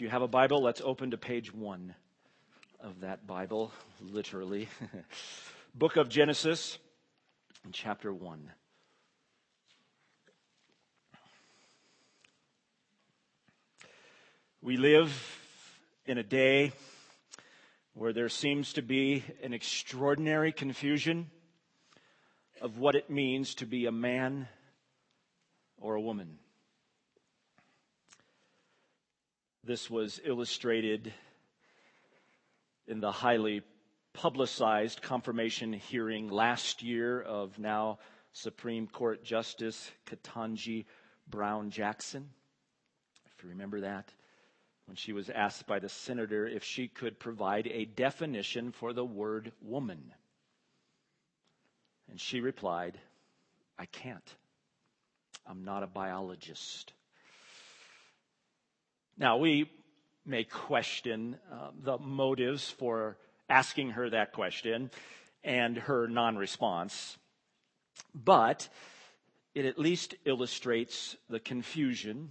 If you have a Bible, let's open to page one of that Bible, literally. Book of Genesis, chapter one. We live in a day where there seems to be an extraordinary confusion of what it means to be a man or a woman. This was illustrated in the highly publicized confirmation hearing last year of now Supreme Court Justice Ketanji Brown Jackson. If you remember that, when she was asked by the senator if she could provide a definition for the word woman. And she replied, I can't. I'm not a biologist. Now, we may question uh, the motives for asking her that question and her non response, but it at least illustrates the confusion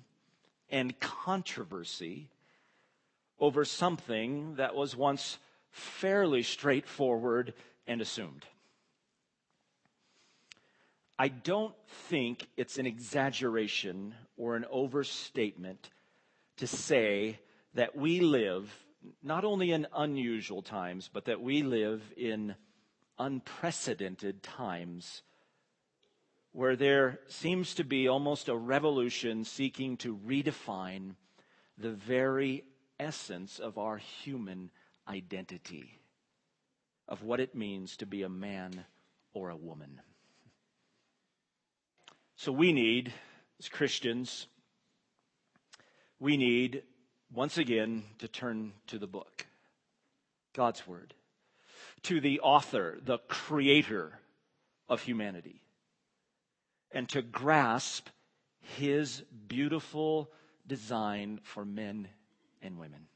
and controversy over something that was once fairly straightforward and assumed. I don't think it's an exaggeration or an overstatement to say that we live not only in unusual times, but that we live in unprecedented times where there seems to be almost a revolution seeking to redefine the very essence of our human identity, of what it means to be a man or a woman. So we need, as Christians, we need, once again, to turn to the book, God's Word, to the author, the creator of humanity, and to grasp his beautiful design for men and women.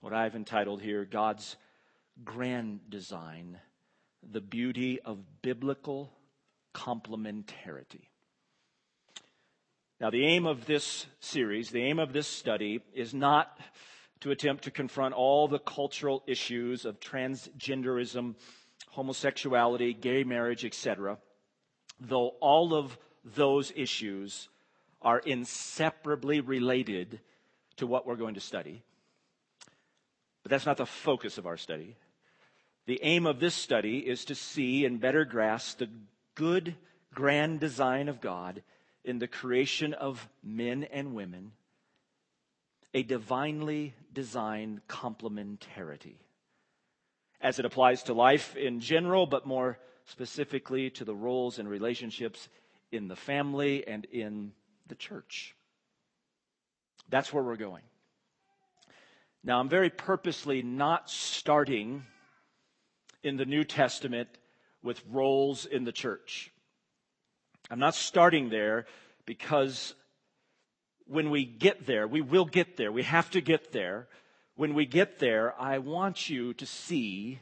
What I've entitled here, God's grand design, the beauty of biblical complementarity. Now, the aim of this series, the aim of this study, is not to attempt to confront all the cultural issues of transgenderism, homosexuality, gay marriage, etc., though all of those issues are inseparably related to what we're going to study. But that's not the focus of our study. The aim of this study is to see and better grasp the good, grand design of God in the creation of men and women a divinely designed complementarity as it applies to life in general, but more specifically to the roles and relationships in the family and in the church. That's where we're going. Now, I'm very purposely not starting in the New Testament with roles in the church. I'm not starting there because when we get there, we will get there. We have to get there. When we get there, I want you to see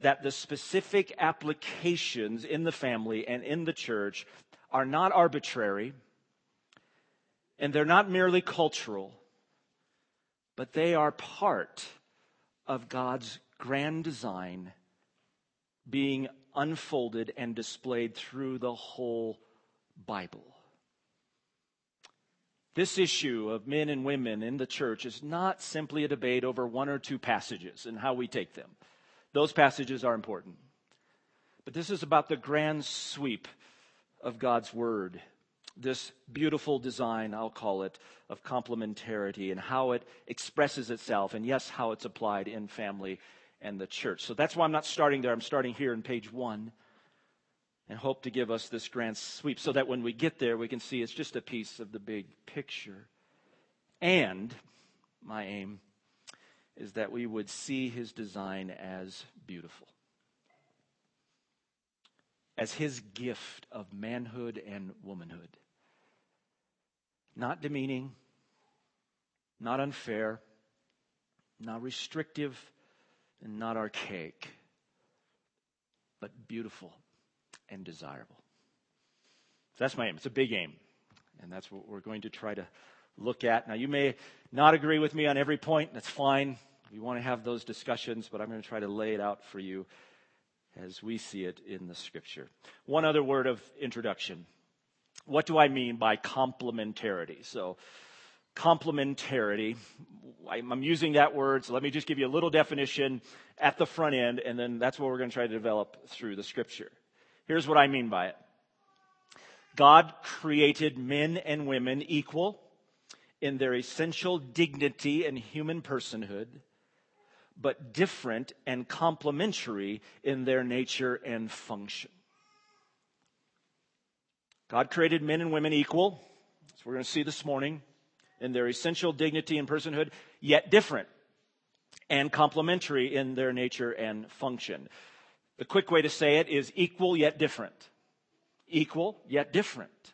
that the specific applications in the family and in the church are not arbitrary and they're not merely cultural, but they are part of God's grand design being unfolded and displayed through the whole Bible. This issue of men and women in the church is not simply a debate over one or two passages and how we take them. Those passages are important. But this is about the grand sweep of God's Word. This beautiful design, I'll call it, of complementarity and how it expresses itself, and yes, how it's applied in family and the church. So that's why I'm not starting there. I'm starting here in page one and hope to give us this grand sweep so that when we get there, we can see it's just a piece of the big picture. And my aim is that we would see his design as beautiful, as his gift of manhood and womanhood. Not demeaning, not unfair, not restrictive, and not archaic, but beautiful and desirable. So that's my aim. It's a big aim. And that's what we're going to try to look at. Now, you may not agree with me on every point. That's fine. We want to have those discussions, but I'm going to try to lay it out for you as we see it in the scripture. One other word of introduction. What do I mean by complementarity? So, complementarity, I'm using that word, so let me just give you a little definition at the front end, and then that's what we're going to try to develop through the scripture. Here's what I mean by it God created men and women equal in their essential dignity and human personhood, but different and complementary in their nature and function. God created men and women equal, as we're going to see this morning, in their essential dignity and personhood, yet different and complementary in their nature and function. The quick way to say it is equal yet different. Equal yet different.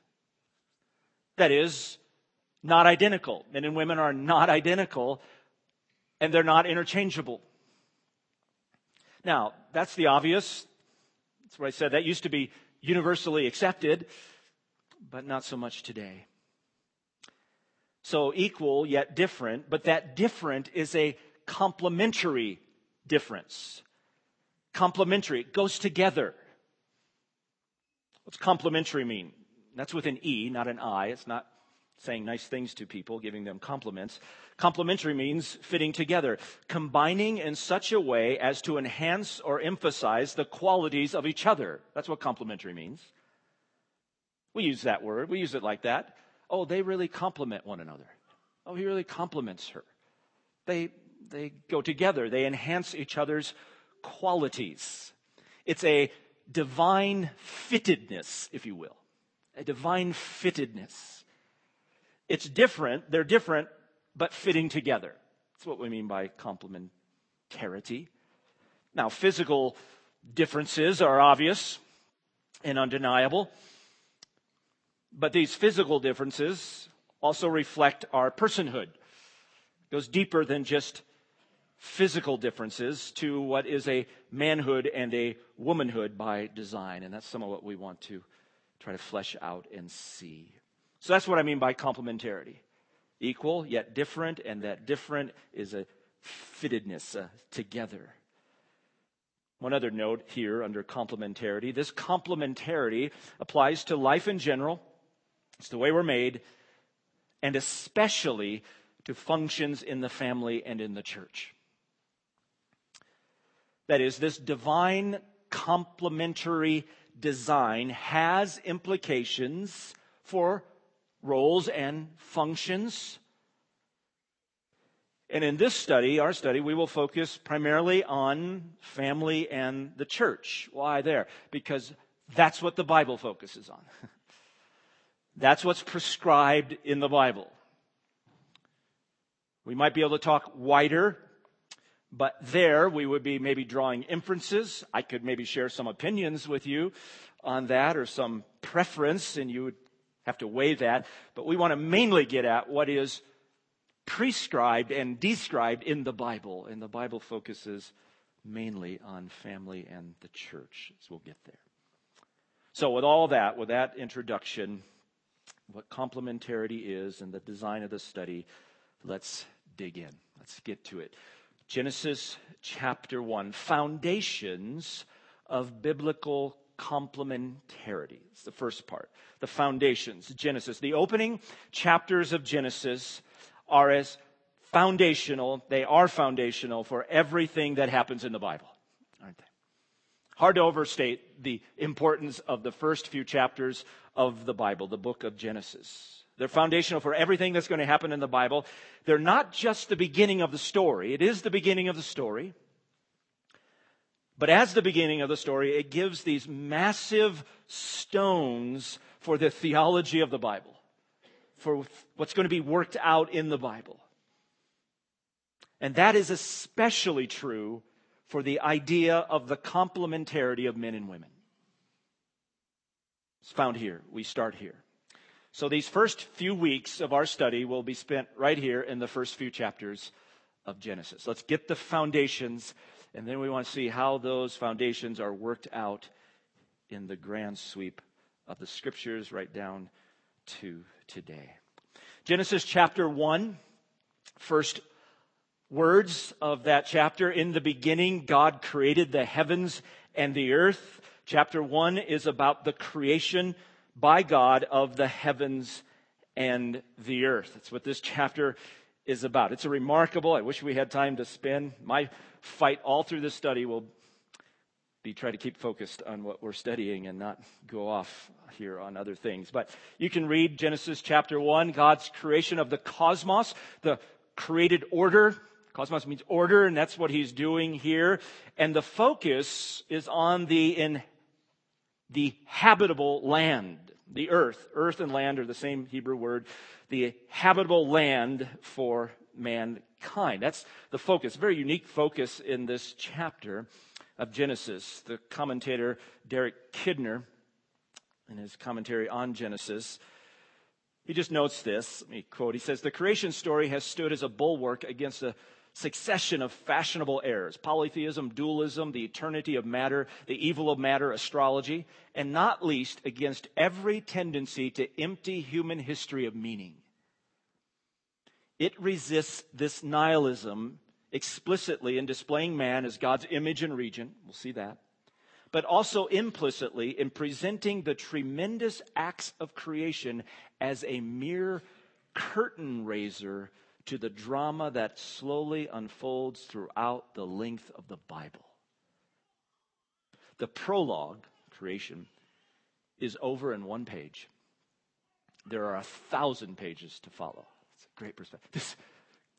That is, not identical. Men and women are not identical, and they're not interchangeable. Now, that's the obvious. That's what I said. That used to be universally accepted, but not so much today. So equal yet different, but that different is a complementary difference. Complementary goes together. What's complementary mean? That's with an E, not an I. It's not saying nice things to people, giving them compliments. Complementary means fitting together, combining in such a way as to enhance or emphasize the qualities of each other. That's what complementary means. We use that word, we use it like that. Oh, they really complement one another. Oh, he really compliments her. They, they go together, they enhance each other's qualities. It's a divine fittedness, if you will. A divine fittedness. It's different, they're different, but fitting together. That's what we mean by complementarity. Now, physical differences are obvious and undeniable, but these physical differences also reflect our personhood. It goes deeper than just physical differences to what is a manhood and a womanhood by design. And that's some of what we want to try to flesh out and see. So that's what I mean by complementarity. Equal, yet different, and that different is a fittedness uh, together. One other note here under complementarity this complementarity applies to life in general, it's the way we're made, and especially to functions in the family and in the church. That is, this divine complementary design has implications for roles and functions. And in this study, our study, we will focus primarily on family and the church. Why there? Because that's what the Bible focuses on. that's what's prescribed in the Bible. We might be able to talk wider, but there we would be maybe drawing inferences. I could maybe share some opinions with you on that or some preference, and you would have to weigh that, but we want to mainly get at what is prescribed and described in the Bible. And the Bible focuses mainly on family and the church, as we'll get there. So, with all that, with that introduction, what complementarity is and the design of the study, let's dig in. Let's get to it. Genesis chapter 1 Foundations of Biblical complementarity. It's the first part. The foundations, Genesis. The opening chapters of Genesis are as foundational, they are foundational for everything that happens in the Bible, aren't they? Hard to overstate the importance of the first few chapters of the Bible, the book of Genesis. They're foundational for everything that's going to happen in the Bible. They're not just the beginning of the story. It is the beginning of the story. But as the beginning of the story, it gives these massive stones for the theology of the Bible, for what's going to be worked out in the Bible. And that is especially true for the idea of the complementarity of men and women. It's found here. We start here. So these first few weeks of our study will be spent right here in the first few chapters of Genesis. Let's get the foundations and then we want to see how those foundations are worked out in the grand sweep of the scriptures right down to today. Genesis chapter 1, first words of that chapter. In the beginning, God created the heavens and the earth. Chapter 1 is about the creation by God of the heavens and the earth. That's what this chapter is about. It's a remarkable, I wish we had time to spend. My fight all through this study will be try to keep focused on what we're studying and not go off here on other things. But you can read Genesis chapter 1, God's creation of the cosmos, the created order. Cosmos means order, and that's what he's doing here. And the focus is on the in the habitable land, the earth. Earth and land are the same Hebrew word. The habitable land for mankind. That's the focus, very unique focus in this chapter of Genesis. The commentator Derek Kidner, in his commentary on Genesis, he just notes this. Let me quote. He says, The creation story has stood as a bulwark against a succession of fashionable errors polytheism, dualism, the eternity of matter, the evil of matter, astrology, and not least against every tendency to empty human history of meaning. It resists this nihilism explicitly in displaying man as God's image and regent. We'll see that. But also implicitly in presenting the tremendous acts of creation as a mere curtain raiser to the drama that slowly unfolds throughout the length of the Bible. The prologue, creation, is over in one page. There are a thousand pages to follow. It's a great perspective. This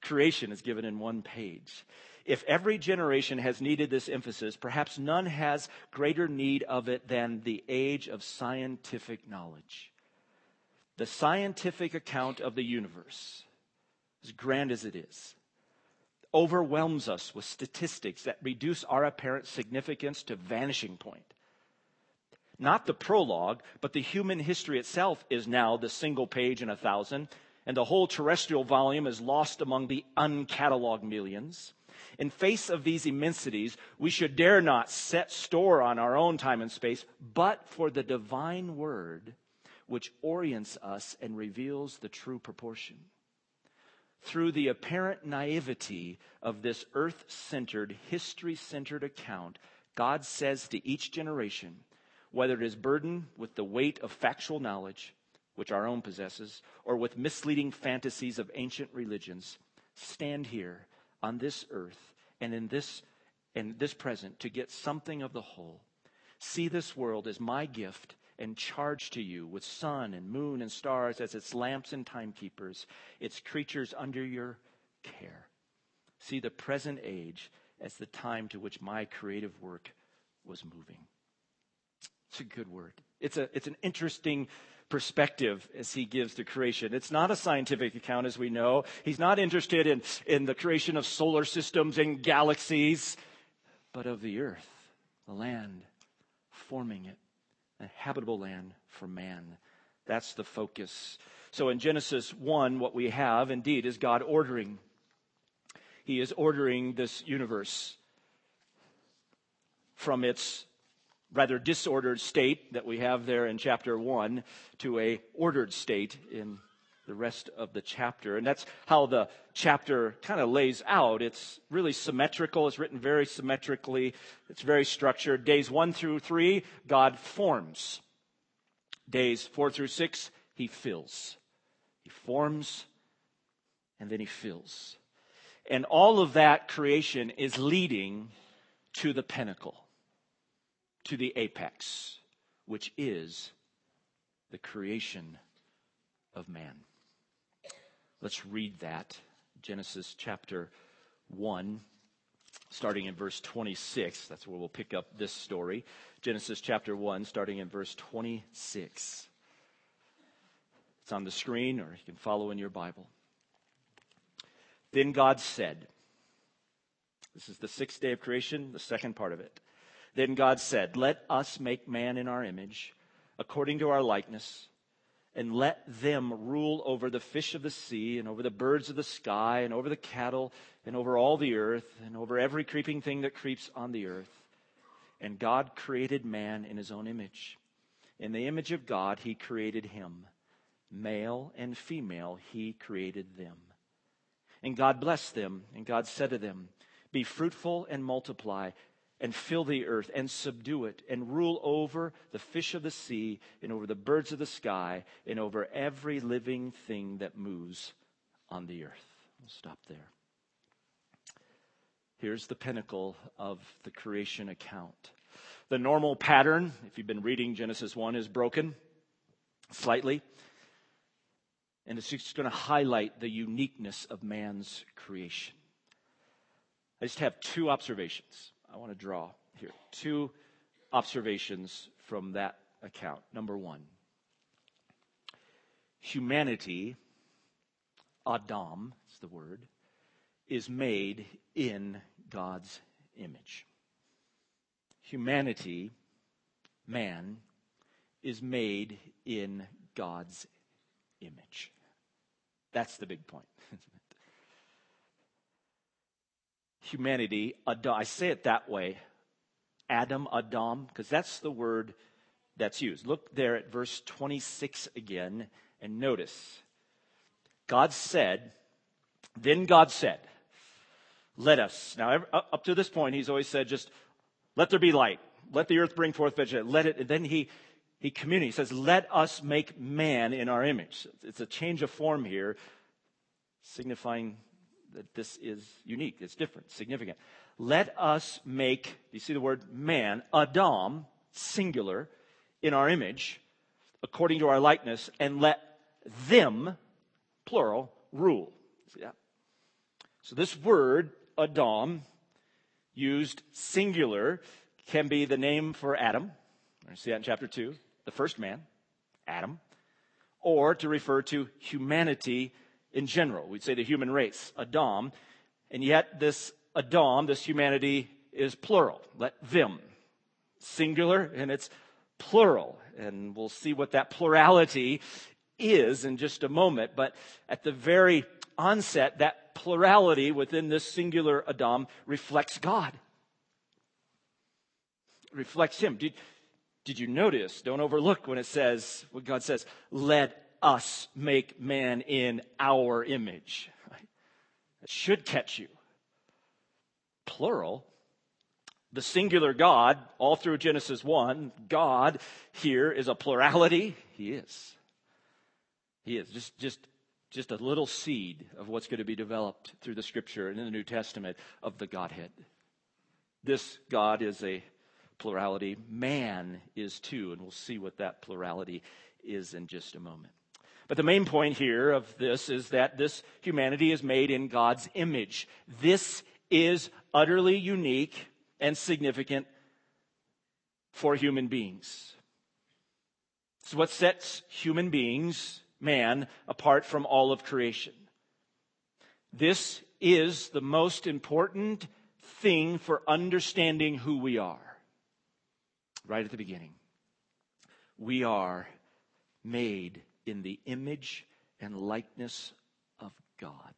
creation is given in one page. If every generation has needed this emphasis, perhaps none has greater need of it than the age of scientific knowledge. The scientific account of the universe, as grand as it is, overwhelms us with statistics that reduce our apparent significance to vanishing point. Not the prologue, but the human history itself is now the single page in a thousand and the whole terrestrial volume is lost among the uncatalogued millions. In face of these immensities, we should dare not set store on our own time and space, but for the divine word which orients us and reveals the true proportion. Through the apparent naivety of this earth centered, history centered account, God says to each generation, whether it is burdened with the weight of factual knowledge, which our own possesses, or with misleading fantasies of ancient religions, stand here on this earth and in this in this present to get something of the whole. See this world as my gift and charge to you with sun and moon and stars as its lamps and timekeepers, its creatures under your care. See the present age as the time to which my creative work was moving. It's a good word. It's a it's an interesting perspective as he gives to creation. It's not a scientific account, as we know. He's not interested in, in the creation of solar systems and galaxies, but of the earth, the land, forming it, a habitable land for man. That's the focus. So in Genesis 1, what we have indeed is God ordering. He is ordering this universe from its rather disordered state that we have there in chapter 1 to a ordered state in the rest of the chapter. And that's how the chapter kind of lays out. It's really symmetrical. It's written very symmetrically. It's very structured. Days 1 through 3, God forms. Days 4 through 6, he fills. He forms and then he fills. And all of that creation is leading to the pinnacle to the apex, which is the creation of man. Let's read that. Genesis chapter 1, starting in verse 26. That's where we'll pick up this story. Genesis chapter 1, starting in verse 26. It's on the screen, or you can follow in your Bible. Then God said, This is the sixth day of creation, the second part of it. Then God said, Let us make man in our image, according to our likeness, and let them rule over the fish of the sea, and over the birds of the sky, and over the cattle, and over all the earth, and over every creeping thing that creeps on the earth. And God created man in his own image. In the image of God, he created him. Male and female, he created them. And God blessed them, and God said to them, Be fruitful and multiply, and fill the earth, and subdue it, and rule over the fish of the sea, and over the birds of the sky, and over every living thing that moves on the earth. We'll stop there. Here's the pinnacle of the creation account. The normal pattern, if you've been reading Genesis 1, is broken slightly. And it's just going to highlight the uniqueness of man's creation. I just have two observations I want to draw here. Two observations from that account. Number one humanity, Adam is the word, is made in God's image. Humanity, man, is made in God's image. That's the big point. Humanity, Adam, I say it that way, Adam, Adam, because that's the word that's used. Look there at verse 26 again and notice. God said, then God said, let us. Now, up to this point, he's always said, just let there be light. Let the earth bring forth vegetation. Let it. And then he he communicates. He says, "Let us make man in our image." It's a change of form here, signifying that this is unique. It's different, significant. Let us make. You see the word man, Adam, singular, in our image, according to our likeness, and let them, plural, rule. See that? So this word Adam, used singular, can be the name for Adam. See that in chapter 2, the first man, Adam. Or to refer to humanity in general. We'd say the human race, Adam. And yet this Adam, this humanity, is plural. Let them. Singular, and it's plural. And we'll see what that plurality is in just a moment. But at the very onset, that plurality within this singular Adam reflects God. Reflects Him. Did, did you notice? Don't overlook when it says, what God says, let us make man in our image. It should catch you. Plural. The singular God, all through Genesis 1, God here is a plurality. He is. He is. Just, just just a little seed of what's going to be developed through the scripture and in the New Testament of the Godhead. This God is a plurality. Man is too, and we'll see what that plurality is in just a moment. But the main point here of this is that this humanity is made in God's image. This is utterly unique and significant for human beings. It's what sets human beings man apart from all of creation. This is the most important thing for understanding who we are. Right at the beginning. We are made in the image and likeness of God.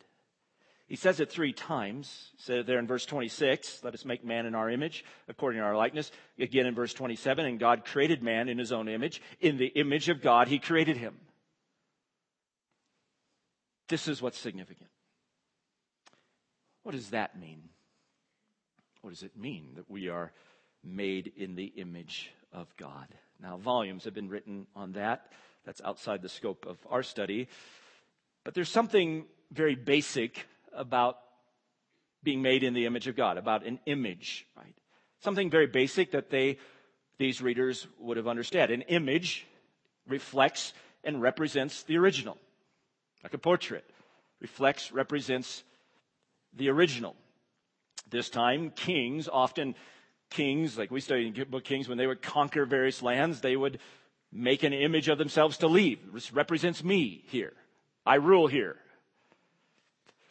He says it three times. It there in verse 26, let us make man in our image, according to our likeness. Again in verse 27, and God created man in his own image. In the image of God, he created him. This is what's significant. What does that mean? What does it mean that we are made in the image of God? Now, volumes have been written on that. That's outside the scope of our study. But there's something very basic about being made in the image of God, about an image, right? Something very basic that they, these readers would have understood. An image reflects and represents the original like a portrait, reflects, represents the original. This time, kings, often kings, like we studied in Book Kings, when they would conquer various lands, they would make an image of themselves to leave. This represents me here. I rule here.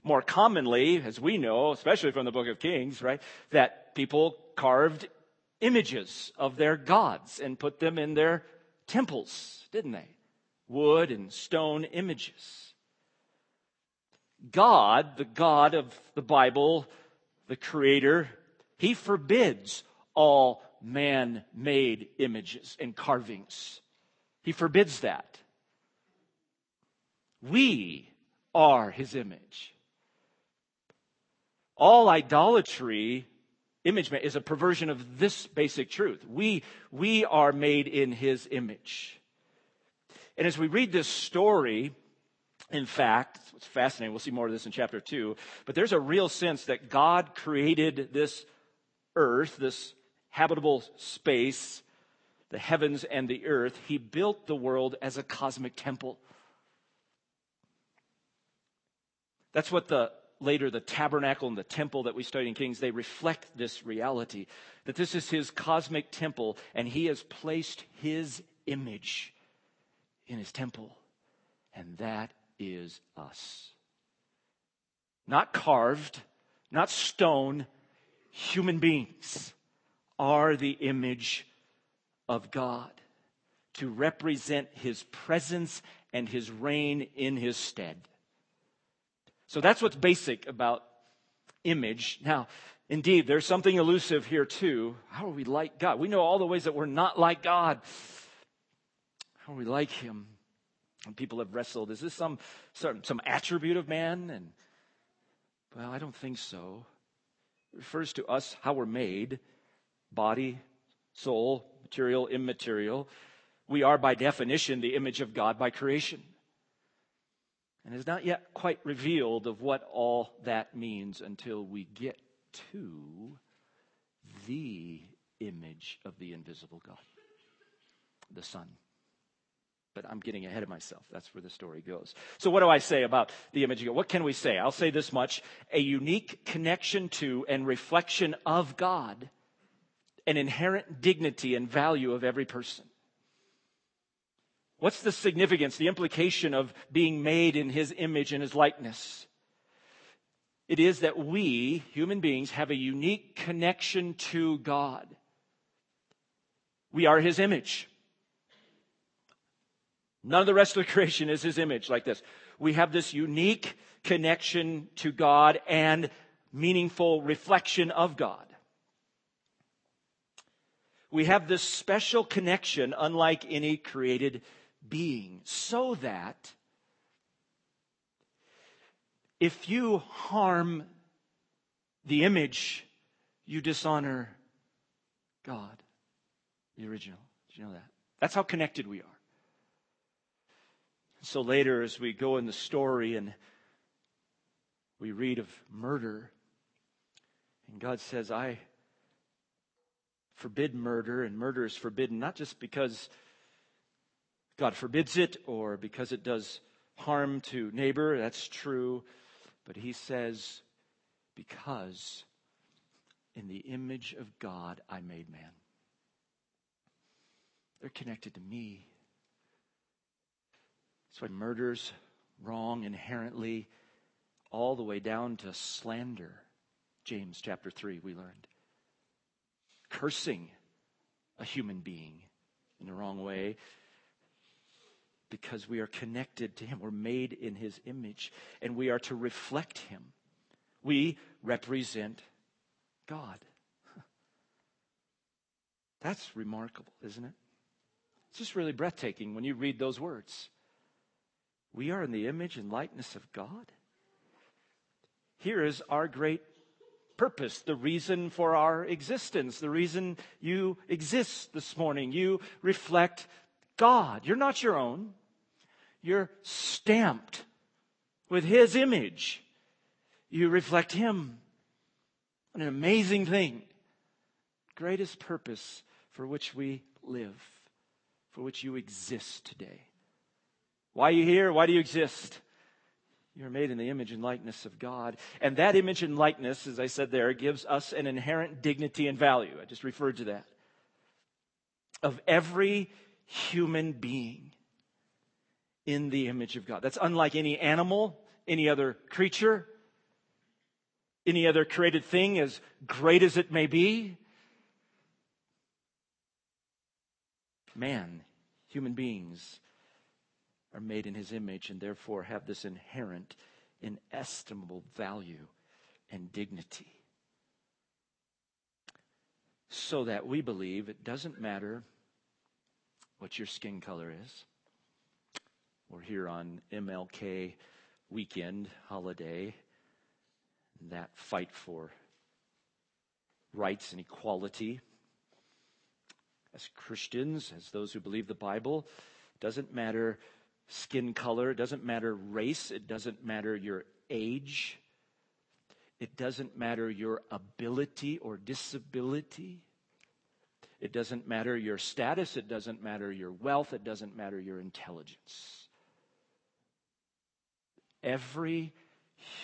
More commonly, as we know, especially from the book of Kings, right, that people carved images of their gods and put them in their temples, didn't they? Wood and stone images. God, the God of the Bible, the Creator, He forbids all man made images and carvings. He forbids that. We are his image. All idolatry, image is a perversion of this basic truth. We, we are made in his image. And as we read this story, in fact, it's fascinating. We'll see more of this in chapter two. But there's a real sense that God created this earth, this habitable space, the heavens and the earth. He built the world as a cosmic temple. That's what the later the tabernacle and the temple that we study in Kings, they reflect this reality that this is his cosmic temple and he has placed his image in his temple. And that is us. Not carved, not stone, human beings are the image of God to represent his presence and his reign in his stead. So that's what's basic about image. Now, indeed, there's something elusive here too. How are we like God? We know all the ways that we're not like God. How are we like him? And people have wrestled. Is this some, some, some attribute of man? And well, I don't think so. It refers to us, how we're made, body, soul, material, immaterial. We are by definition the image of God by creation and is not yet quite revealed of what all that means until we get to the image of the invisible God, the Son. But I'm getting ahead of myself. That's where the story goes. So, what do I say about the image of God? What can we say? I'll say this much a unique connection to and reflection of God, an inherent dignity and value of every person. What's the significance, the implication of being made in his image and his likeness? It is that we, human beings, have a unique connection to God. We are his image. None of the rest of the creation is his image like this. We have this unique connection to God and meaningful reflection of God. We have this special connection unlike any created being, so that if you harm the image, you dishonor God, the original. Did you know that? That's how connected we are. So later, as we go in the story and we read of murder, and God says, I forbid murder, and murder is forbidden not just because God forbids it or because it does harm to neighbor. That's true. But he says, because in the image of God I made man. They're connected to me. That's why murder's wrong inherently, all the way down to slander. James chapter 3, we learned. Cursing a human being in the wrong way because we are connected to Him. We're made in His image, and we are to reflect Him. We represent God. That's remarkable, isn't it? It's just really breathtaking when you read those words. We are in the image and likeness of God. Here is our great purpose, the reason for our existence, the reason you exist this morning. You reflect God. You're not your own. You're stamped with His image. You reflect Him. What an amazing thing. Greatest purpose for which we live, for which you exist today. Why are you here? Why do you exist? You're made in the image and likeness of God. And that image and likeness, as I said there, gives us an inherent dignity and value. I just referred to that. Of every human being in the image of God. That's unlike any animal, any other creature, any other created thing, as great as it may be. Man, human beings, are made in his image and therefore have this inherent, inestimable value and dignity. So that we believe it doesn't matter what your skin color is We're here on MLK weekend holiday. That fight for rights and equality. As Christians, as those who believe the Bible, doesn't matter skin color, it doesn't matter race, it doesn't matter your age, it doesn't matter your ability or disability. It doesn't matter your status. It doesn't matter your wealth. It doesn't matter your intelligence. Every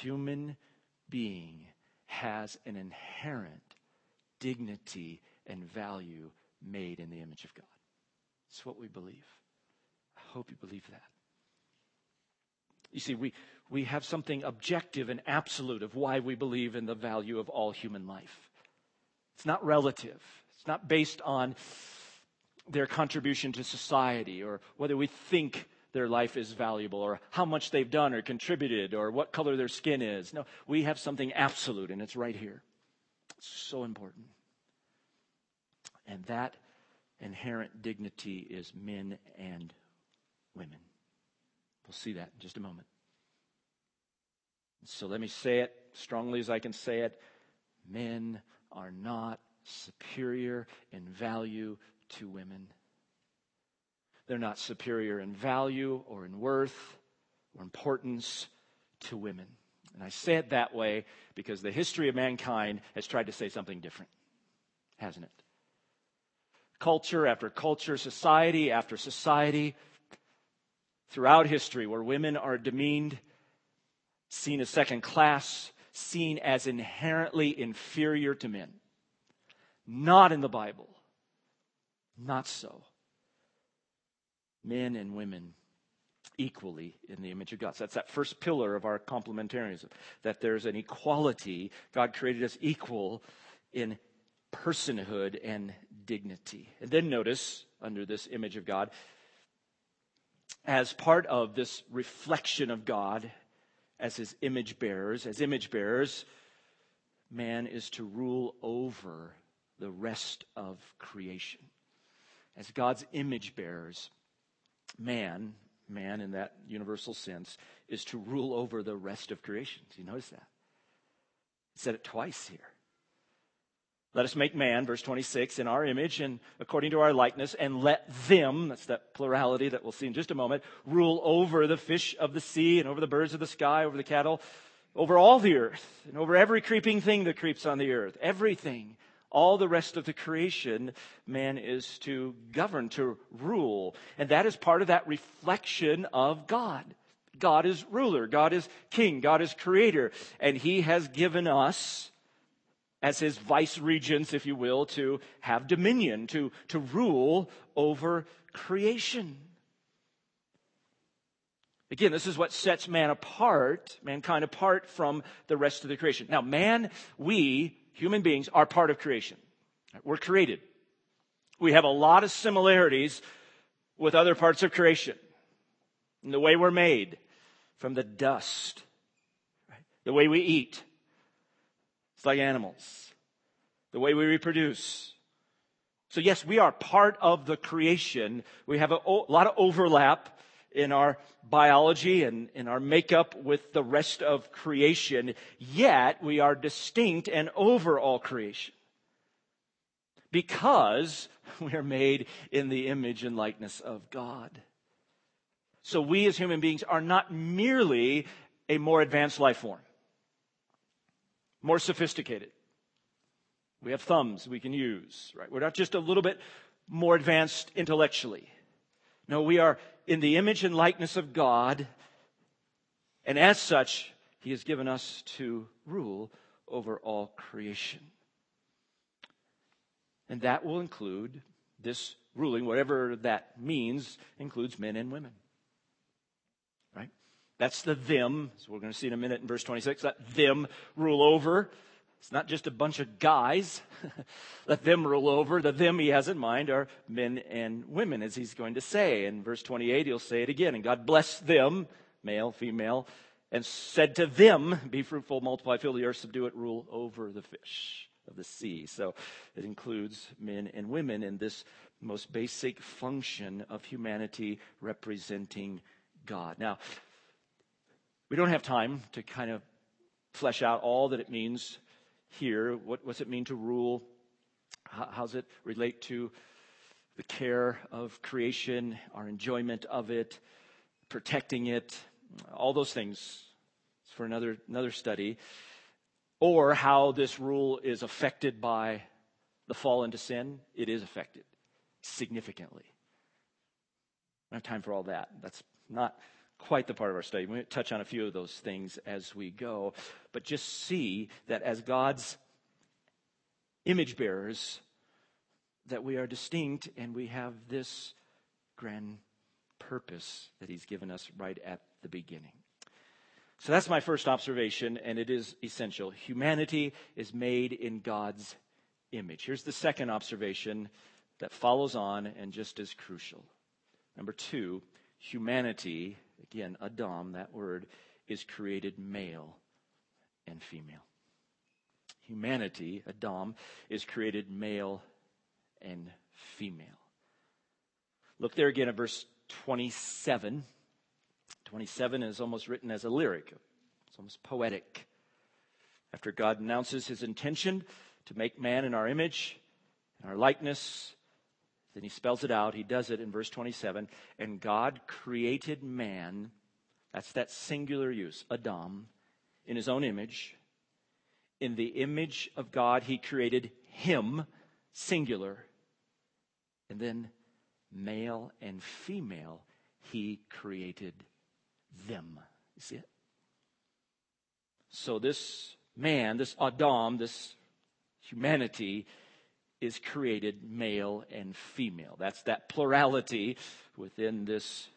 human being has an inherent dignity and value made in the image of God. It's what we believe. I hope you believe that. You see, we, we have something objective and absolute of why we believe in the value of all human life. It's not relative, it's not based on their contribution to society or whether we think their life is valuable or how much they've done or contributed or what color their skin is. No, we have something absolute and it's right here. It's so important. And that inherent dignity is men and women. We'll see that in just a moment. So let me say it strongly as I can say it. Men are not superior in value to women. They're not superior in value or in worth or importance to women. And I say it that way because the history of mankind has tried to say something different, hasn't it? Culture after culture, society after society, throughout history, where women are demeaned, seen as second class, seen as inherently inferior to men. Not in the Bible. Not so. Men and women equally in the image of God. So that's that first pillar of our complementarianism, that there's an equality. God created us equal in personhood and dignity. And then notice, under this image of God, as part of this reflection of God as his image bearers, as image bearers, man is to rule over the rest of creation. As God's image bearers, man, man in that universal sense, is to rule over the rest of creation. Do you notice that? He said it twice here. Let us make man, verse 26, in our image and according to our likeness, and let them, that's that plurality that we'll see in just a moment, rule over the fish of the sea and over the birds of the sky, over the cattle, over all the earth, and over every creeping thing that creeps on the earth. Everything, all the rest of the creation, man is to govern, to rule. And that is part of that reflection of God. God is ruler, God is king, God is creator, and he has given us as his vice regents, if you will, to have dominion, to, to rule over creation. Again, this is what sets man apart, mankind apart from the rest of the creation. Now, man, we, human beings, are part of creation. We're created. We have a lot of similarities with other parts of creation. The way we're made, from the dust, the way we eat, like animals. The way we reproduce. So yes, we are part of the creation. We have a, lot of overlap in our biology and in our makeup with the rest of creation, yet we are distinct and over all creation. Because we are made in the image and likeness of God. So we as human beings are not merely a more advanced life form more sophisticated. We have thumbs we can use, right? We're not just a little bit more advanced intellectually. No, we are in the image and likeness of God, and as such, He has given us to rule over all creation. And that will include this ruling, whatever that means, includes men and women. That's the them. So we're going to see in a minute in verse 26. Let them rule over. It's not just a bunch of guys. Let them rule over. The them he has in mind are men and women, as he's going to say. In verse 28, he'll say it again. And God blessed them, male, female, and said to them, Be fruitful, multiply, fill the earth, subdue it, rule over the fish of the sea. So it includes men and women in this most basic function of humanity representing God. Now, we don't have time to kind of flesh out all that it means here. What, does it mean to rule? How, how's it relate to the care of creation, our enjoyment of it, protecting it, all those things It's for another, another study. Or how this rule is affected by the fall into sin. It is affected significantly. I don't have time for all that. That's not quite the part of our study. We touch on a few of those things as we go. But just see that as God's image bearers, that we are distinct and we have this grand purpose that He's given us right at the beginning. So that's my first observation, and it is essential. Humanity is made in God's image. Here's the second observation that follows on and just as crucial. Number two, humanity, again, Adam, that word, is created male and female. Humanity, Adam, is created male and female. Look there again at verse 27. 27 is almost written as a lyric, it's almost poetic. After God announces his intention to make man in our image, in our likeness, then he spells it out. He does it in verse 27. And God created man, that's that singular use, Adam, in his own image. In the image of God, he created him, singular. And then male and female, he created them. You see it? So this man, this Adam, this humanity, is created male and female. That's that plurality within this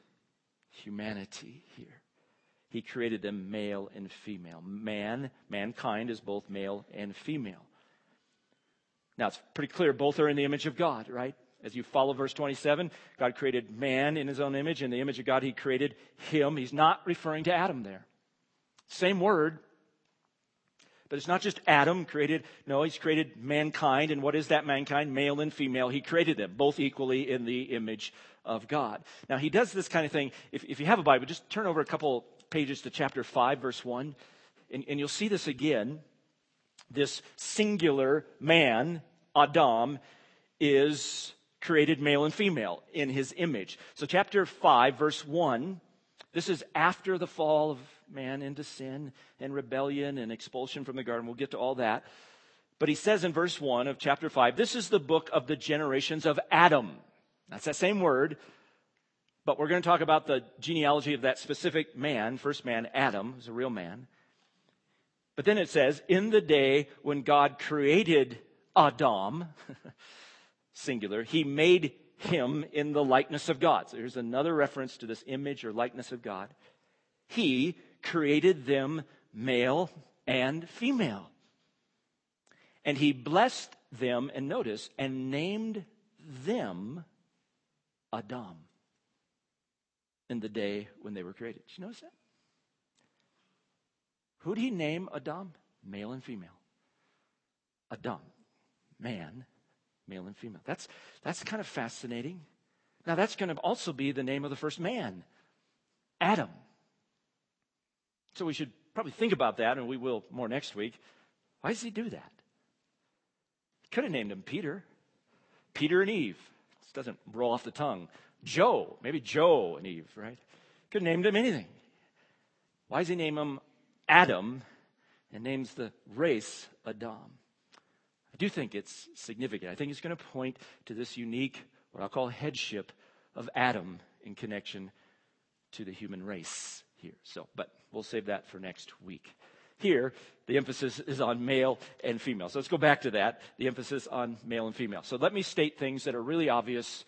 humanity here. He created them male and female. Man, mankind is both male and female. Now it's pretty clear both are in the image of God, right? As you follow verse 27, God created man in his own image. In the image of God, he created him. He's not referring to Adam there. Same word, but it's not just Adam created. No, he's created mankind. And what is that mankind? Male and female. He created them both equally in the image of God. Now, he does this kind of thing. If, if you have a Bible, just turn over a couple pages to chapter 5, verse 1, and, and you'll see this again. This singular man, Adam, is created male and female in his image. So, chapter 5, verse 1, this is after the fall of man into sin and rebellion and expulsion from the garden. We'll get to all that. But he says in verse 1 of chapter 5, this is the book of the generations of Adam. That's that same word, but we're going to talk about the genealogy of that specific man, first man, Adam, who's a real man. But then it says, in the day when God created Adam, singular, he made him in the likeness of God. So here's another reference to this image or likeness of God. He created them male and female. And he blessed them, and notice, and named them Adam in the day when they were created. Did you notice that? Who did he name Adam? Male and female. Adam, man, male and female. That's, that's kind of fascinating. Now, that's going to also be the name of the first man, Adam. So we should probably think about that, and we will more next week. Why does he do that? Could have named him Peter. Peter and Eve. This doesn't roll off the tongue. Joe, maybe Joe and Eve, right? Could have named him anything. Why does he name him Adam and names the race Adam? I do think it's significant. I think it's going to point to this unique, what I'll call headship of Adam in connection to the human race here. So, but we'll save that for next week. Here, the emphasis is on male and female. So let's go back to that. The emphasis on male and female. So let me state things that are really obvious,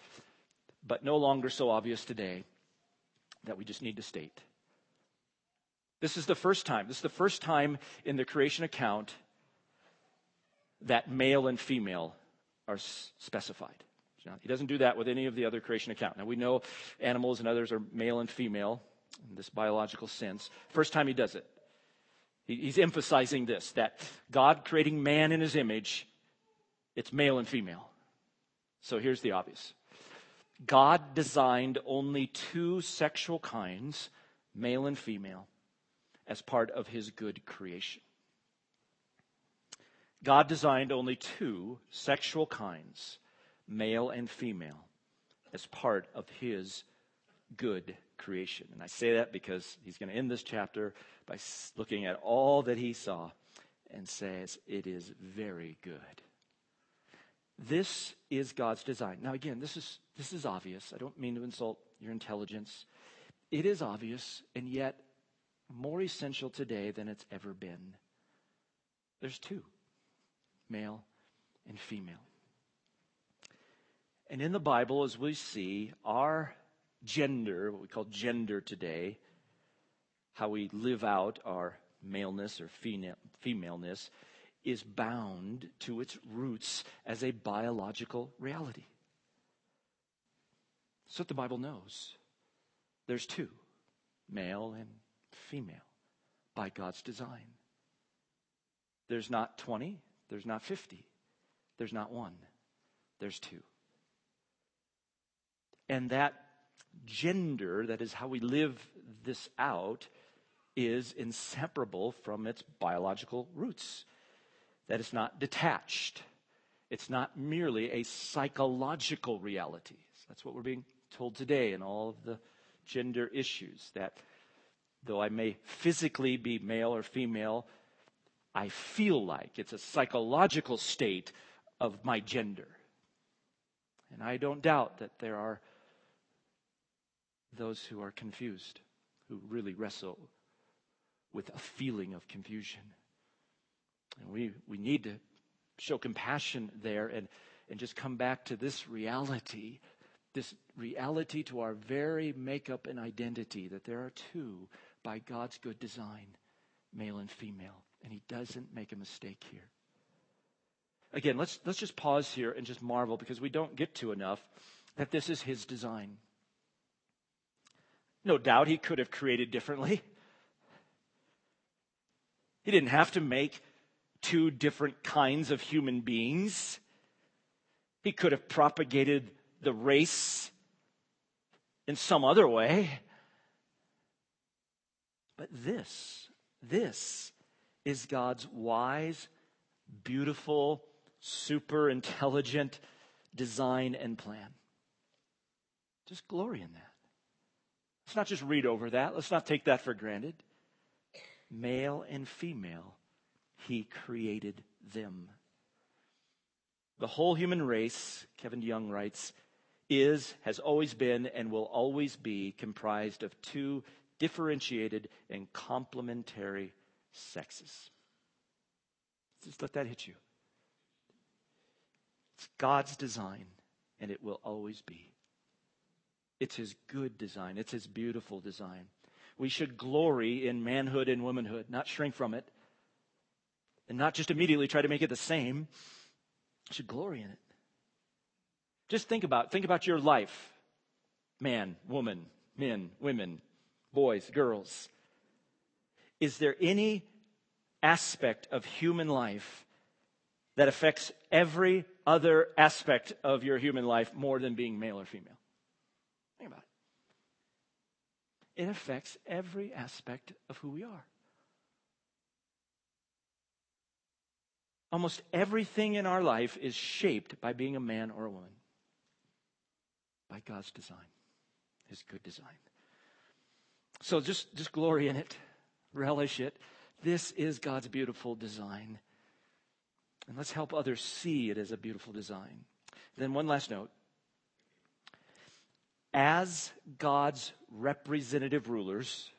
but no longer so obvious today that we just need to state. This is the first time. This is the first time in the creation account that male and female are specified. He doesn't do that with any of the other creation account. Now we know animals and others are male and female in this biological sense. First time he does it. He's emphasizing this that God creating man in his image, it's male and female. So here's the obvious God designed only two sexual kinds, male and female, as part of his good creation. God designed only two sexual kinds, male and female, as part of his good creation. And I say that because he's going to end this chapter by looking at all that he saw and says, It is very good. This is God's design. Now, again, this is, this is obvious. I don't mean to insult your intelligence. It is obvious, and yet more essential today than it's ever been. There's two male and female. And in the Bible, as we see, our gender, what we call gender today, how we live out our maleness or femaleness, is bound to its roots as a biological reality. That's what the Bible knows. There's two, male and female, by God's design. There's not 20, there's not 50. There's not one. There's two. And that gender, that is how we live this out, is inseparable from its biological roots. That it's not detached. It's not merely a psychological reality. That's what we're being told today in all of the gender issues. That though I may physically be male or female, I feel like. It's a psychological state of my gender. And I don't doubt that there are those who are confused, who really wrestle with a feeling of confusion. And we, we need to show compassion there and, and just come back to this reality, this reality to our very makeup and identity that there are two by God's good design, male and female. And he doesn't make a mistake here. Again, let's, let's just pause here and just marvel because we don't get to enough that this is his design. No doubt he could have created differently. He didn't have to make two different kinds of human beings. He could have propagated the race in some other way. But this, this is God's wise, beautiful, super intelligent design and plan. Just glory in that. Let's not just read over that. Let's not take that for granted. Male and female, he created them. The whole human race, Kevin DeYoung writes, is, has always been, and will always be comprised of two differentiated and complementary sexes. Just let that hit you. It's God's design, and it will always be. It's His good design, it's His beautiful design. We should glory in manhood and womanhood, not shrink from it, and not just immediately try to make it the same. We should glory in it. Just think about think about your life. Man, woman, men, women, boys, girls. Is there any aspect of human life that affects every other aspect of your human life more than being male or female? Think about it. Affects every aspect of who we are. Almost everything in our life is shaped by being a man or a woman. By God's design, His good design. So just, just glory in it, relish it. This is God's beautiful design. And let's help others see it as a beautiful design. Then, one last note. As God's representative rulers,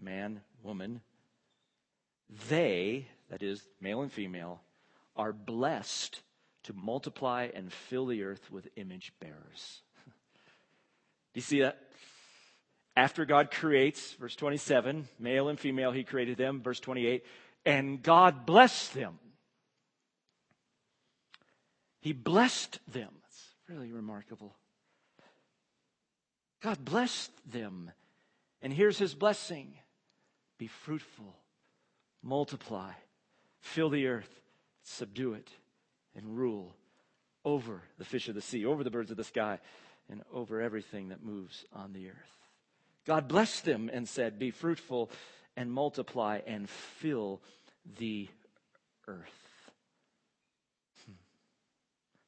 man, woman, they, that is, male and female, are blessed to multiply and fill the earth with image bearers. Do you see that? After God creates, verse 27, male and female, he created them. Verse 28, and God blessed them. He blessed them. It's really remarkable. God blessed them. And here's his blessing be fruitful, multiply, fill the earth, subdue it, and rule over the fish of the sea, over the birds of the sky, and over everything that moves on the earth. God blessed them and said, Be fruitful and multiply and fill the earth. Hmm.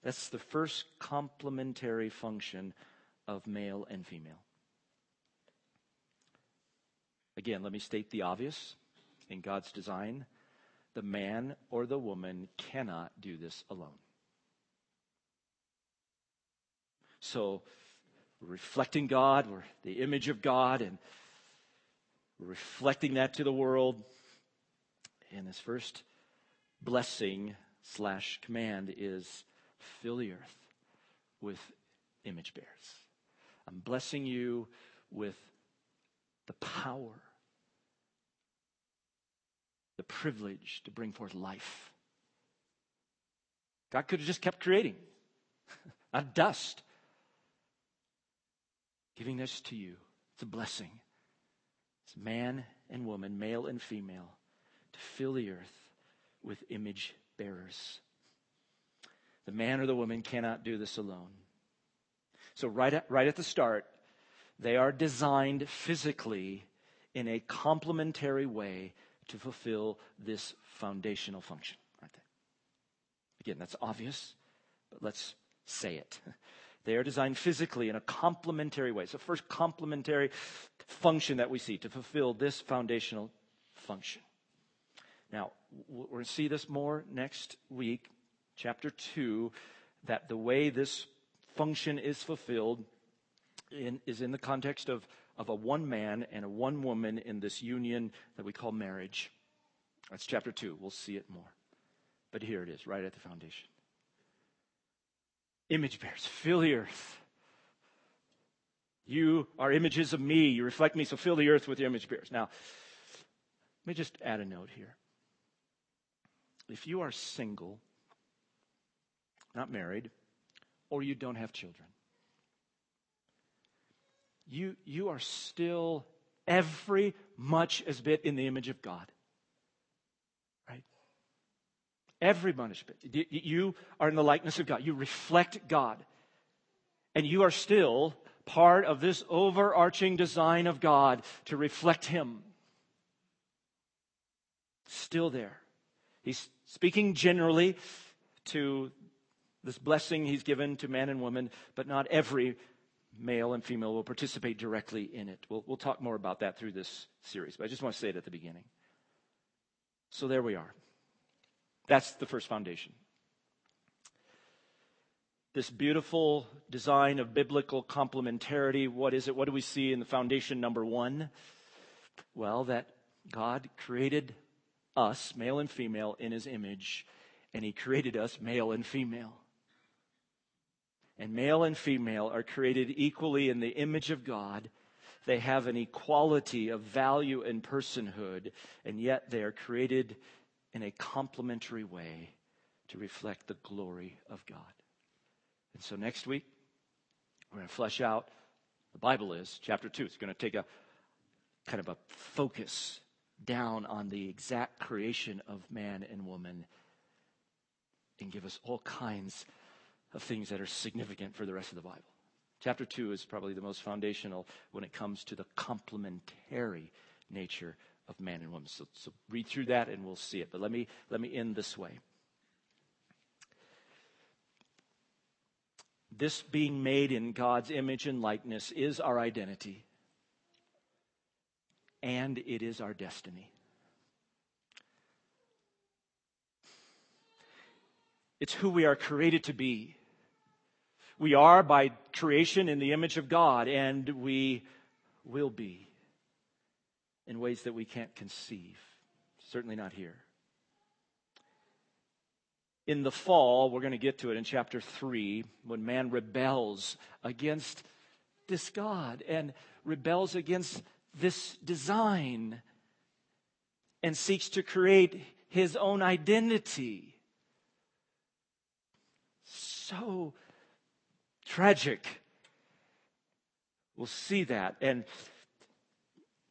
That's the first complementary function of male and female. Again, let me state the obvious. In God's design, the man or the woman cannot do this alone. So, reflecting God, we're the image of God, and reflecting that to the world. And this first blessing slash command is fill the earth with image bearers. I'm blessing you with the power, the privilege to bring forth life. God could have just kept creating of dust. Giving this to you. It's a blessing. It's man and woman, male and female, to fill the earth with image bearers. The man or the woman cannot do this alone. So, right at, right at the start, they are designed physically in a complementary way to fulfill this foundational function. Right there. Again, that's obvious, but let's say it. They are designed physically in a complementary way. So, first complementary function that we see to fulfill this foundational function. Now, we're going to see this more next week, chapter 2, that the way this function is fulfilled in, is in the context of, of a one man and a one woman in this union that we call marriage. That's chapter 2. We'll see it more. But here it is, right at the foundation. Image bearers, fill the earth. You are images of me. You reflect me, so fill the earth with your image bearers. Now, let me just add a note here. If you are single, not married, or you don't have children, you, you are still every much as bit in the image of God. Right? Every much bit. You are in the likeness of God. You reflect God. And you are still part of this overarching design of God to reflect Him. Still there. He's speaking generally to this blessing he's given to man and woman, but not every male and female will participate directly in it. We'll, we'll talk more about that through this series, but I just want to say it at the beginning. So there we are. That's the first foundation. This beautiful design of biblical complementarity, what is it? What do we see in the foundation number one? Well, that God created us, male and female, in his image, and he created us male and female. And male and female are created equally in the image of God. They have an equality of value and personhood, and yet they are created in a complementary way to reflect the glory of God. And so next week, we're going to flesh out, the Bible is, chapter 2. It's going to take a kind of a focus down on the exact creation of man and woman and give us all kinds of things that are significant for the rest of the Bible. Chapter 2 is probably the most foundational when it comes to the complementary nature of man and woman. So, so read through that and we'll see it. But let me, let me end this way. This being made in God's image and likeness is our identity and it is our destiny. It's who we are created to be. We are by creation in the image of God, and we will be in ways that we can't conceive. Certainly not here. In the fall, we're going to get to it in chapter 3, when man rebels against this God and rebels against this design and seeks to create his own identity. So tragic. We'll see that and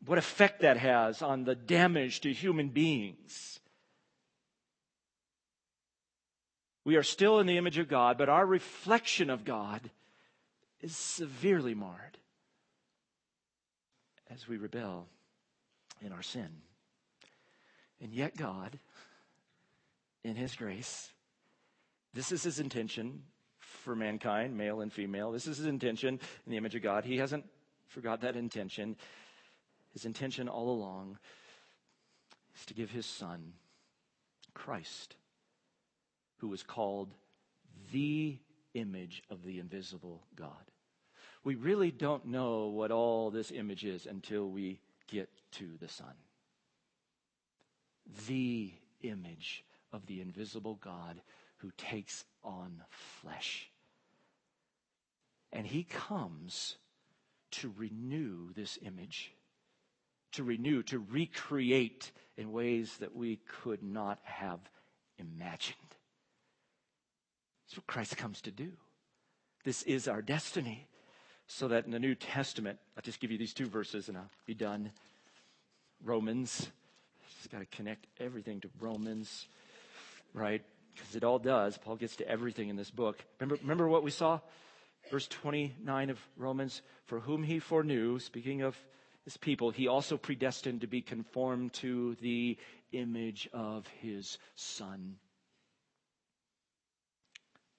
what effect that has on the damage to human beings. We are still in the image of God, but our reflection of God is severely marred as we rebel in our sin. And yet, God, in His grace, this is His intention for mankind, male and female. This is His intention in the image of God. He hasn't forgot that intention. His intention all along is to give His Son, Christ, who was called the image of the invisible God. We really don't know what all this image is until we get to the Son. The image of the invisible God who takes on flesh. And he comes to renew this image, to renew, to recreate in ways that we could not have imagined. That's what Christ comes to do. This is our destiny. So that in the New Testament, I'll just give you these two verses and I'll be done. Romans, just got to connect everything to Romans, right? Because it all does. Paul gets to everything in this book. Remember, remember what we saw? Verse 29 of Romans, for whom he foreknew, speaking of his people, he also predestined to be conformed to the image of his son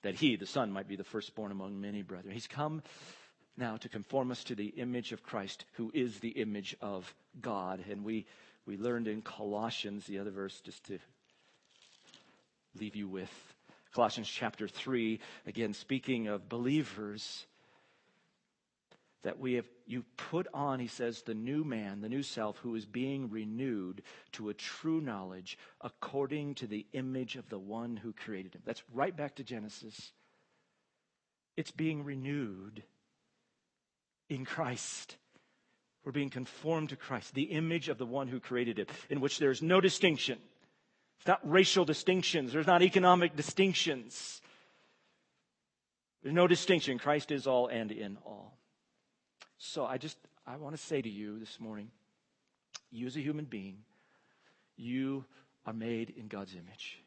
that he, the Son, might be the firstborn among many brethren. He's come now to conform us to the image of Christ, who is the image of God. And we, we learned in Colossians, the other verse, just to leave you with Colossians chapter 3, again, speaking of believers that we have you put on he says the new man the new self who is being renewed to a true knowledge according to the image of the one who created him. That's right back to genesis. It's being renewed in christ. We're being conformed to christ the image of the one who created it in which there's no distinction it's not racial distinctions. There's not economic distinctions. There's no distinction. Christ is all and in all. So I just, I want to say to you this morning, you as a human being, you are made in God's image.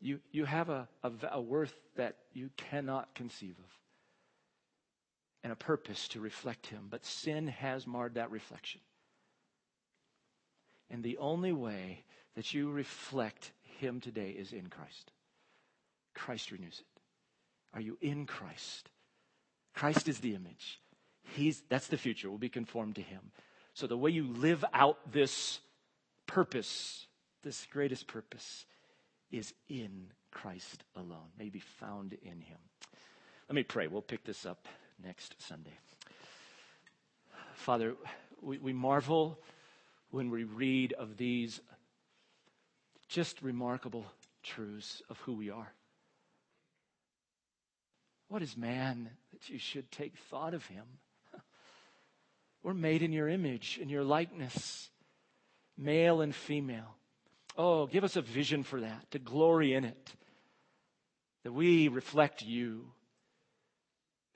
You, you have a, a, a worth that you cannot conceive of and a purpose to reflect Him, but sin has marred that reflection. And the only way that you reflect Him today is in Christ. Christ renews it. Are you in Christ? Christ is the image. He's, that's the future. We'll be conformed to him. So the way you live out this purpose, this greatest purpose, is in Christ alone, may be found in him. Let me pray. We'll pick this up next Sunday. Father, we, we marvel when we read of these just remarkable truths of who we are. What is man that you should take thought of him? We're made in your image, in your likeness, male and female. Oh, give us a vision for that, to glory in it, that we reflect you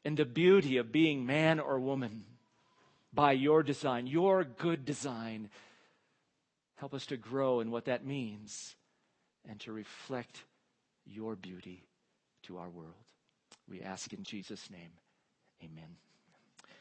and the beauty of being man or woman by your design, your good design. Help us to grow in what that means and to reflect your beauty to our world. We ask in Jesus' name, amen.